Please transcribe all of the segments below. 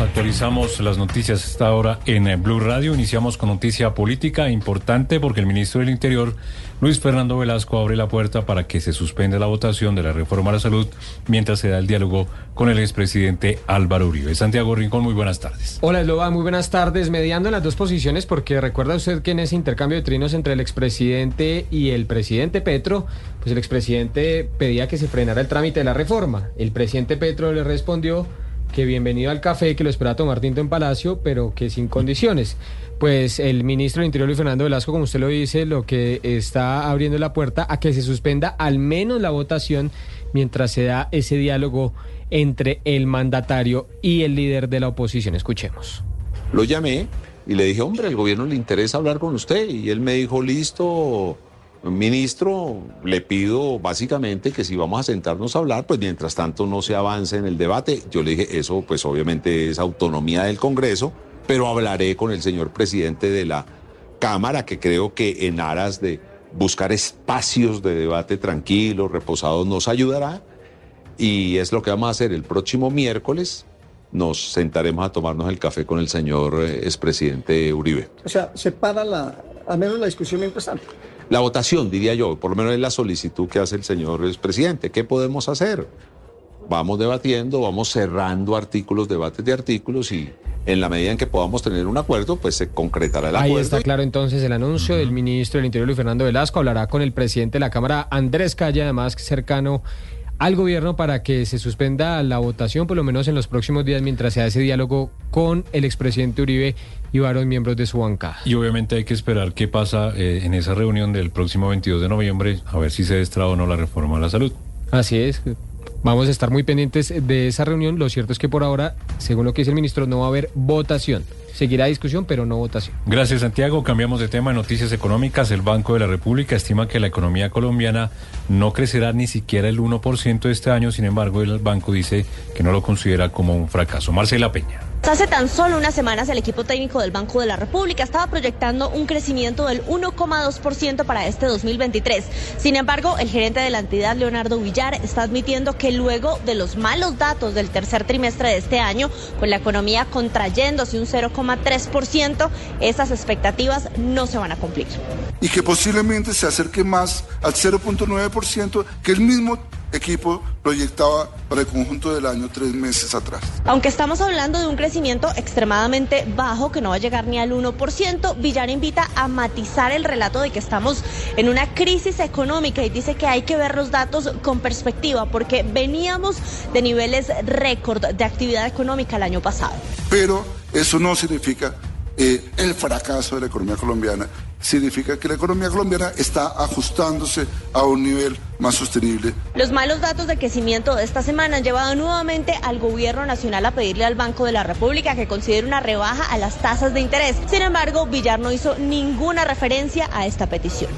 Actualizamos las noticias esta hora en Blue Radio. Iniciamos con noticia política importante porque el ministro del Interior, Luis Fernando Velasco, abre la puerta para que se suspenda la votación de la reforma a la salud mientras se da el diálogo con el expresidente Álvaro Uribe. Santiago Rincón, muy buenas tardes. Hola, Esloba, muy buenas tardes. Mediando en las dos posiciones porque recuerda usted que en ese intercambio de trinos entre el expresidente y el presidente Petro, pues el expresidente pedía que se frenara el trámite de la reforma. El presidente Petro le respondió que bienvenido al café, que lo espera tomar tinto en Palacio, pero que sin condiciones. Pues el ministro del Interior, Luis Fernando Velasco, como usted lo dice, lo que está abriendo la puerta a que se suspenda al menos la votación mientras se da ese diálogo entre el mandatario y el líder de la oposición. Escuchemos. Lo llamé y le dije, hombre, al gobierno le interesa hablar con usted. Y él me dijo, listo, Ministro, le pido básicamente que si vamos a sentarnos a hablar, pues mientras tanto no se avance en el debate. Yo le dije, eso pues obviamente es autonomía del Congreso, pero hablaré con el señor presidente de la Cámara, que creo que en aras de buscar espacios de debate tranquilos, reposados, nos ayudará. Y es lo que vamos a hacer el próximo miércoles. Nos sentaremos a tomarnos el café con el señor eh, expresidente Uribe. O sea, se para la, al menos la discusión tanto. La votación, diría yo, por lo menos es la solicitud que hace el señor presidente. ¿Qué podemos hacer? Vamos debatiendo, vamos cerrando artículos, debates de artículos y en la medida en que podamos tener un acuerdo, pues se concretará el acuerdo. Ahí está claro entonces el anuncio del ministro del Interior, Luis Fernando Velasco, hablará con el presidente de la Cámara, Andrés Calle, además cercano al gobierno para que se suspenda la votación, por lo menos en los próximos días, mientras se hace diálogo con el expresidente Uribe y varios miembros de su bancada. Y obviamente hay que esperar qué pasa eh, en esa reunión del próximo 22 de noviembre, a ver si se destraba o no la reforma a la salud. Así es. Vamos a estar muy pendientes de esa reunión. Lo cierto es que por ahora, según lo que dice el ministro, no va a haber votación. Seguirá discusión, pero no votación. Gracias, Santiago. Cambiamos de tema. Noticias económicas. El Banco de la República estima que la economía colombiana no crecerá ni siquiera el 1% este año. Sin embargo, el banco dice que no lo considera como un fracaso. Marcela Peña. Hace tan solo unas semanas el equipo técnico del Banco de la República estaba proyectando un crecimiento del 1,2% para este 2023. Sin embargo, el gerente de la entidad, Leonardo Villar, está admitiendo que luego de los malos datos del tercer trimestre de este año, con la economía contrayéndose un 0,3%, esas expectativas no se van a cumplir. Y que posiblemente se acerque más al 0,9% que el mismo equipo proyectaba para el conjunto del año tres meses atrás. Aunque estamos hablando de un crecimiento extremadamente bajo que no va a llegar ni al 1%, Villar invita a matizar el relato de que estamos en una crisis económica y dice que hay que ver los datos con perspectiva porque veníamos de niveles récord de actividad económica el año pasado. Pero eso no significa eh, el fracaso de la economía colombiana significa que la economía colombiana está ajustándose a un nivel más sostenible. Los malos datos de crecimiento de esta semana han llevado nuevamente al gobierno nacional a pedirle al Banco de la República que considere una rebaja a las tasas de interés. Sin embargo, Villar no hizo ninguna referencia a esta petición.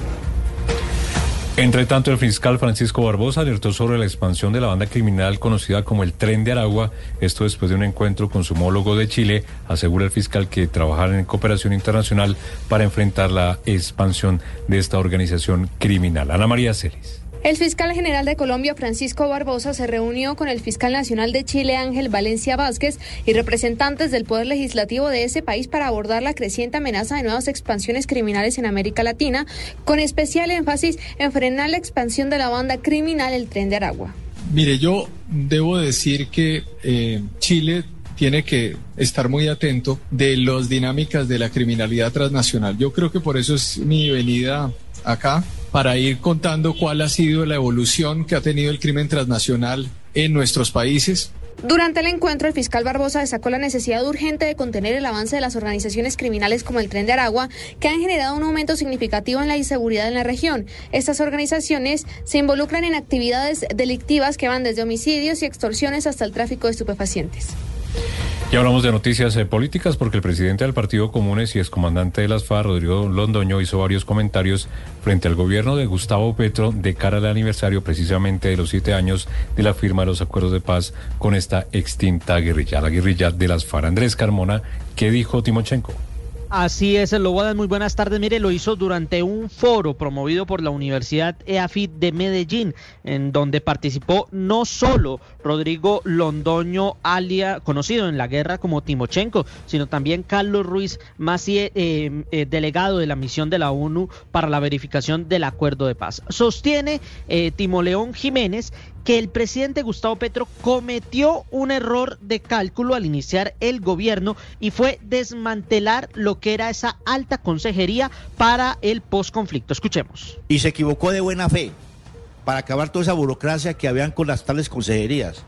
Entre tanto, el fiscal Francisco Barbosa alertó sobre la expansión de la banda criminal conocida como el Tren de Aragua. Esto después de un encuentro con su homólogo de Chile. Asegura el fiscal que trabajarán en cooperación internacional para enfrentar la expansión de esta organización criminal. Ana María Celis. El fiscal general de Colombia, Francisco Barbosa, se reunió con el fiscal nacional de Chile, Ángel Valencia Vázquez, y representantes del Poder Legislativo de ese país para abordar la creciente amenaza de nuevas expansiones criminales en América Latina, con especial énfasis en frenar la expansión de la banda criminal El Tren de Aragua. Mire, yo debo decir que eh, Chile tiene que estar muy atento de las dinámicas de la criminalidad transnacional. Yo creo que por eso es mi venida acá para ir contando cuál ha sido la evolución que ha tenido el crimen transnacional en nuestros países. Durante el encuentro, el fiscal Barbosa destacó la necesidad urgente de contener el avance de las organizaciones criminales como el Tren de Aragua, que han generado un aumento significativo en la inseguridad en la región. Estas organizaciones se involucran en actividades delictivas que van desde homicidios y extorsiones hasta el tráfico de estupefacientes. Y hablamos de noticias eh, políticas porque el presidente del Partido Comunes y excomandante de las FARC, Rodrigo Londoño, hizo varios comentarios frente al gobierno de Gustavo Petro de cara al aniversario precisamente de los siete años de la firma de los acuerdos de paz con esta extinta guerrilla, la guerrilla de las FARC. Andrés Carmona, ¿qué dijo Timochenko? Así es, Lobodas, muy buenas tardes. Mire, lo hizo durante un foro promovido por la Universidad EAFIT de Medellín, en donde participó no solo Rodrigo Londoño Alia, conocido en la guerra como Timochenko, sino también Carlos Ruiz Macié, eh, eh, delegado de la misión de la ONU para la verificación del acuerdo de paz. Sostiene eh, Timo León Jiménez que el presidente Gustavo Petro cometió un error de cálculo al iniciar el gobierno y fue desmantelar lo que era esa alta consejería para el posconflicto. Escuchemos. Y se equivocó de buena fe para acabar toda esa burocracia que habían con las tales consejerías.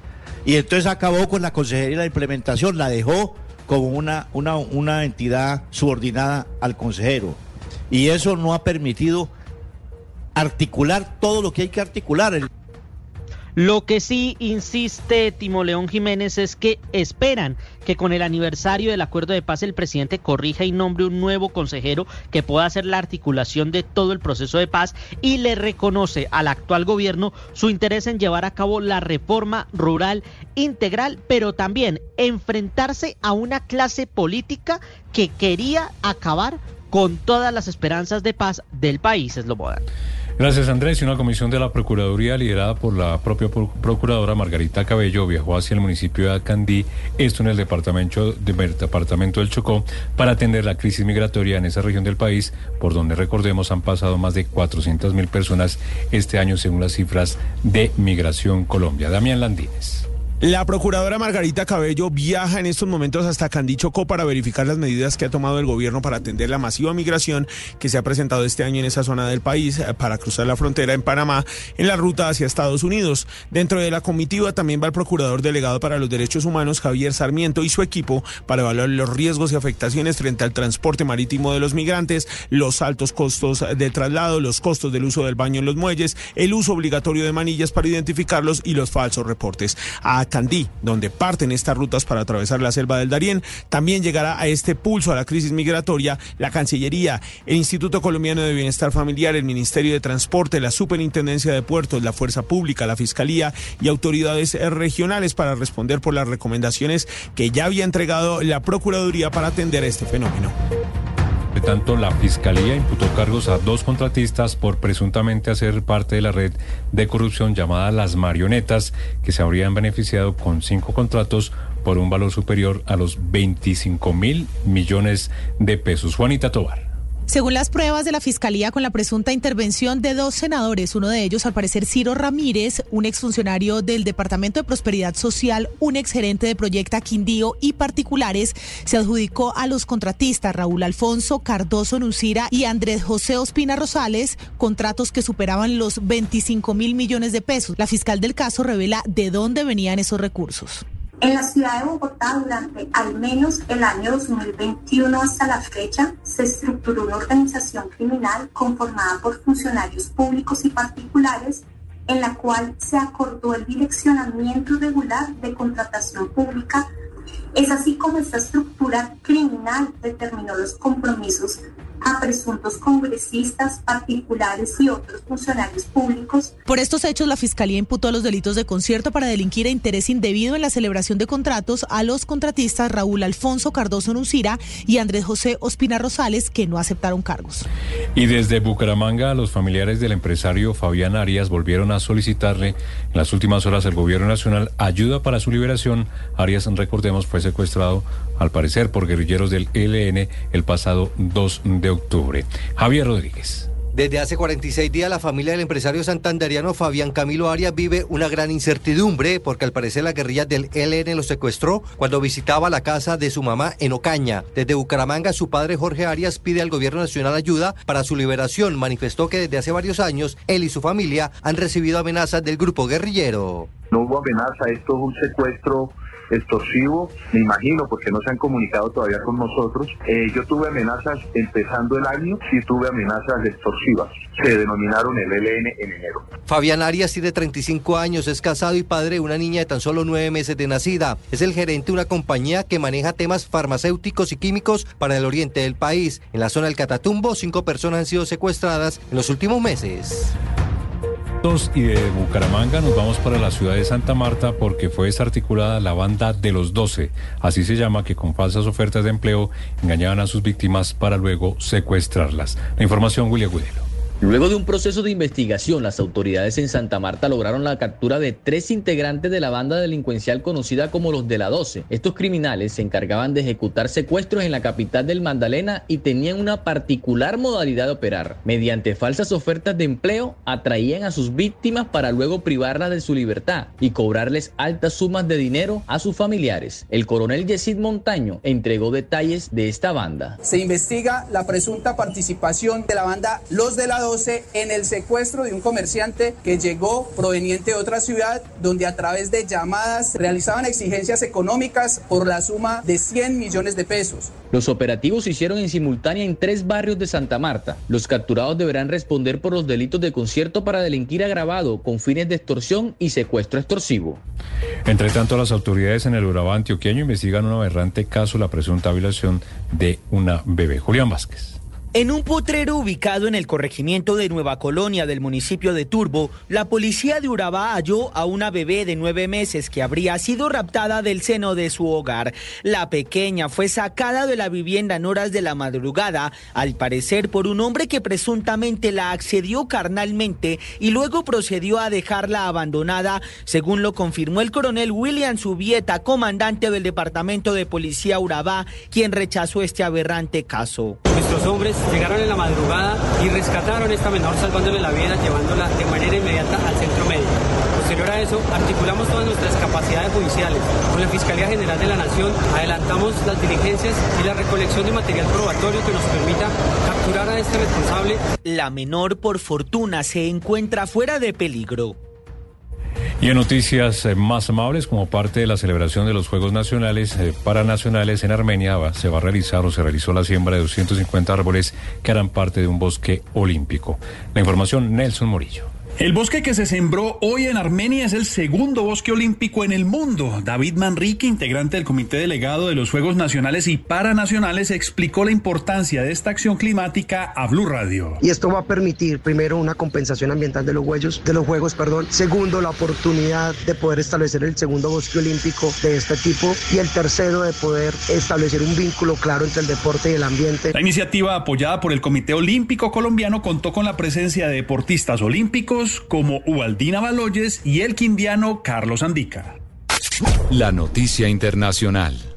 Y entonces acabó con la consejería de implementación, la dejó como una, una entidad subordinada al consejero. Y eso no ha permitido articular todo lo que hay que articular. Lo que sí insiste Timo León Jiménez es que esperan que con el aniversario del acuerdo de paz el presidente corrija y nombre un nuevo consejero que pueda hacer la articulación de todo el proceso de paz y le reconoce al actual gobierno su interés en llevar a cabo la reforma rural integral, pero también enfrentarse a una clase política que quería acabar con todas las esperanzas de paz del país, es lo moderno. Gracias Andrés. Y una comisión de la Procuraduría liderada por la propia Procuradora Margarita Cabello viajó hacia el municipio de Acandí, esto en el departamento, departamento del Chocó, para atender la crisis migratoria en esa región del país, por donde recordemos han pasado más de 400 mil personas este año según las cifras de Migración Colombia. Damián Landines. La procuradora Margarita Cabello viaja en estos momentos hasta Candichocó para verificar las medidas que ha tomado el gobierno para atender la masiva migración que se ha presentado este año en esa zona del país eh, para cruzar la frontera en Panamá en la ruta hacia Estados Unidos. Dentro de la comitiva también va el procurador delegado para los derechos humanos Javier Sarmiento y su equipo para evaluar los riesgos y afectaciones frente al transporte marítimo de los migrantes, los altos costos de traslado, los costos del uso del baño en los muelles, el uso obligatorio de manillas para identificarlos y los falsos reportes. Candí, donde parten estas rutas para atravesar la selva del Darién. También llegará a este pulso a la crisis migratoria la Cancillería, el Instituto Colombiano de Bienestar Familiar, el Ministerio de Transporte, la Superintendencia de Puertos, la Fuerza Pública, la Fiscalía y autoridades regionales para responder por las recomendaciones que ya había entregado la Procuraduría para atender este fenómeno tanto, la Fiscalía imputó cargos a dos contratistas por presuntamente hacer parte de la red de corrupción llamada Las Marionetas, que se habrían beneficiado con cinco contratos por un valor superior a los 25 mil millones de pesos. Juanita Tobar. Según las pruebas de la Fiscalía con la presunta intervención de dos senadores, uno de ellos al parecer Ciro Ramírez, un exfuncionario del Departamento de Prosperidad Social, un exgerente de Proyecta Quindío y particulares, se adjudicó a los contratistas Raúl Alfonso Cardoso Nucira y Andrés José Ospina Rosales contratos que superaban los 25 mil millones de pesos. La fiscal del caso revela de dónde venían esos recursos. En la ciudad de Bogotá, durante al menos el año 2021 hasta la fecha, se estructuró una organización criminal conformada por funcionarios públicos y particulares en la cual se acordó el direccionamiento regular de contratación pública. Es así como esta estructura criminal determinó los compromisos a presuntos congresistas particulares y otros funcionarios públicos. Por estos hechos, la Fiscalía imputó los delitos de concierto para delinquir e interés indebido en la celebración de contratos a los contratistas Raúl Alfonso Cardoso Nucira y Andrés José Ospina Rosales, que no aceptaron cargos. Y desde Bucaramanga, los familiares del empresario Fabián Arias volvieron a solicitarle en las últimas horas al gobierno nacional ayuda para su liberación. Arias, recordemos, fue secuestrado al parecer por guerrilleros del ELN el pasado 2 de octubre. Javier Rodríguez. Desde hace 46 días la familia del empresario santanderiano Fabián Camilo Arias vive una gran incertidumbre porque al parecer la guerrilla del ELN lo secuestró cuando visitaba la casa de su mamá en Ocaña. Desde Bucaramanga su padre Jorge Arias pide al gobierno nacional ayuda para su liberación. Manifestó que desde hace varios años él y su familia han recibido amenazas del grupo guerrillero. No hubo amenaza, esto es un secuestro extorsivo, me imagino, porque no se han comunicado todavía con nosotros. Eh, yo tuve amenazas empezando el año, sí tuve amenazas extorsivas. Se denominaron el LN en enero. Fabián Arias tiene 35 años, es casado y padre de una niña de tan solo nueve meses de nacida. Es el gerente de una compañía que maneja temas farmacéuticos y químicos para el oriente del país. En la zona del Catatumbo, cinco personas han sido secuestradas en los últimos meses. Y de Bucaramanga nos vamos para la ciudad de Santa Marta porque fue desarticulada la banda de los 12, así se llama, que con falsas ofertas de empleo engañaban a sus víctimas para luego secuestrarlas. La información, William Gudelo. Luego de un proceso de investigación, las autoridades en Santa Marta lograron la captura de tres integrantes de la banda delincuencial conocida como los de la 12. Estos criminales se encargaban de ejecutar secuestros en la capital del Magdalena y tenían una particular modalidad de operar. Mediante falsas ofertas de empleo, atraían a sus víctimas para luego privarlas de su libertad y cobrarles altas sumas de dinero a sus familiares. El coronel Yesid Montaño entregó detalles de esta banda. Se investiga la presunta participación de la banda Los de la 12 en el secuestro de un comerciante que llegó proveniente de otra ciudad donde a través de llamadas realizaban exigencias económicas por la suma de 100 millones de pesos. Los operativos se hicieron en simultánea en tres barrios de Santa Marta. Los capturados deberán responder por los delitos de concierto para delinquir agravado con fines de extorsión y secuestro extorsivo. Entre tanto, las autoridades en el Urabá antioqueño investigan un aberrante caso, la presunta violación de una bebé. Julián Vázquez. En un potrero ubicado en el corregimiento de Nueva Colonia del municipio de Turbo, la policía de Urabá halló a una bebé de nueve meses que habría sido raptada del seno de su hogar. La pequeña fue sacada de la vivienda en horas de la madrugada, al parecer por un hombre que presuntamente la accedió carnalmente y luego procedió a dejarla abandonada, según lo confirmó el coronel William Subieta, comandante del Departamento de Policía Urabá, quien rechazó este aberrante caso. Nuestros hombres llegaron en la madrugada y rescataron a esta menor salvándole la vida, llevándola de manera inmediata al centro médico. Posterior a eso, articulamos todas nuestras capacidades judiciales. Con la Fiscalía General de la Nación adelantamos las diligencias y la recolección de material probatorio que nos permita capturar a este responsable. La menor, por fortuna, se encuentra fuera de peligro. Y en noticias eh, más amables, como parte de la celebración de los Juegos Nacionales eh, Paranacionales en Armenia, se va a realizar o se realizó la siembra de 250 árboles que harán parte de un bosque olímpico. La información, Nelson Morillo. El bosque que se sembró hoy en Armenia es el segundo bosque olímpico en el mundo. David Manrique, integrante del Comité Delegado de los Juegos Nacionales y Paranacionales, explicó la importancia de esta acción climática a Blue Radio. Y esto va a permitir, primero, una compensación ambiental de los, huellos, de los Juegos. Perdón. Segundo, la oportunidad de poder establecer el segundo bosque olímpico de este tipo. Y el tercero, de poder establecer un vínculo claro entre el deporte y el ambiente. La iniciativa apoyada por el Comité Olímpico Colombiano contó con la presencia de deportistas olímpicos, como Ubaldina Baloyes y el quindiano Carlos Andica. La noticia internacional.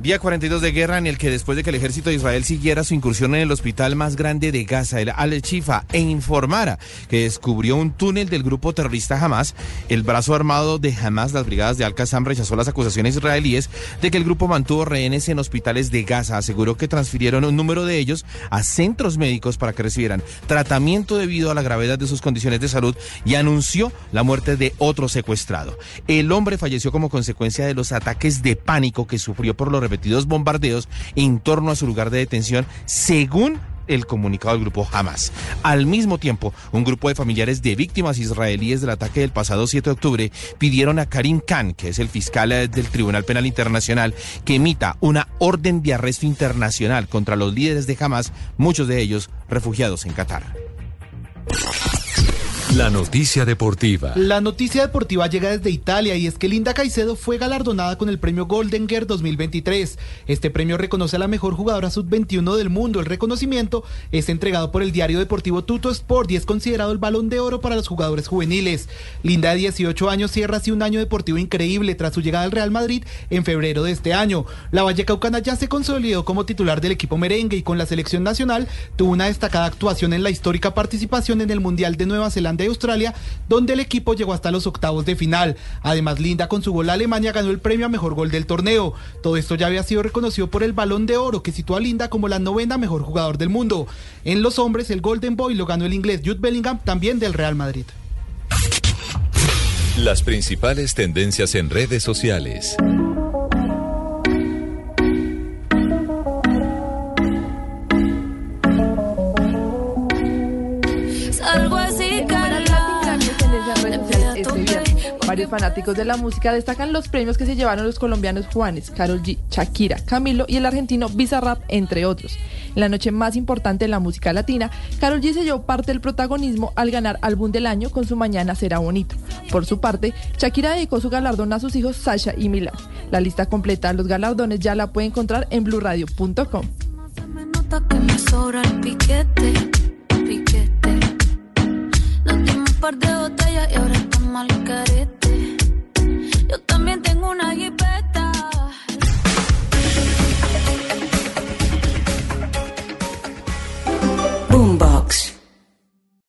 Día 42 de guerra en el que después de que el ejército de Israel siguiera su incursión en el hospital más grande de Gaza, el Al-Shifa, e informara que descubrió un túnel del grupo terrorista Hamas, el brazo armado de Hamas, las brigadas de Al-Qassam, rechazó las acusaciones israelíes de que el grupo mantuvo rehenes en hospitales de Gaza. Aseguró que transfirieron un número de ellos a centros médicos para que recibieran tratamiento debido a la gravedad de sus condiciones de salud y anunció la muerte de otro secuestrado. El hombre falleció como consecuencia de los ataques de pánico que sufrió por los repetidos bombardeos en torno a su lugar de detención, según el comunicado del grupo Hamas. Al mismo tiempo, un grupo de familiares de víctimas israelíes del ataque del pasado 7 de octubre pidieron a Karim Khan, que es el fiscal eh, del Tribunal Penal Internacional, que emita una orden de arresto internacional contra los líderes de Hamas, muchos de ellos refugiados en Qatar. La noticia deportiva. La noticia deportiva llega desde Italia y es que Linda Caicedo fue galardonada con el premio Golden Girl 2023. Este premio reconoce a la mejor jugadora sub-21 del mundo. El reconocimiento es entregado por el diario deportivo Tuto Sport y es considerado el balón de oro para los jugadores juveniles. Linda, de 18 años, cierra así un año deportivo increíble tras su llegada al Real Madrid en febrero de este año. La Vallecaucana ya se consolidó como titular del equipo merengue y con la selección nacional tuvo una destacada actuación en la histórica participación en el Mundial de Nueva Zelanda de Australia, donde el equipo llegó hasta los octavos de final. Además, Linda con su gol a Alemania ganó el premio a mejor gol del torneo. Todo esto ya había sido reconocido por el Balón de Oro, que situó a Linda como la novena mejor jugador del mundo. En los hombres, el Golden Boy lo ganó el inglés Jude Bellingham, también del Real Madrid. Las principales tendencias en redes sociales. Varios fanáticos de la música destacan los premios que se llevaron los colombianos Juanes, Carol G, Shakira, Camilo y el argentino Bizarrap, entre otros. En la noche más importante de la música latina, Carol G se llevó parte del protagonismo al ganar álbum del año con su Mañana será bonito. Por su parte, Shakira dedicó su galardón a sus hijos Sasha y Milan. La lista completa de los galardones ya la puede encontrar en blurradio.com. par de botellas y ahora está mal carete. Yo también tengo una jipeta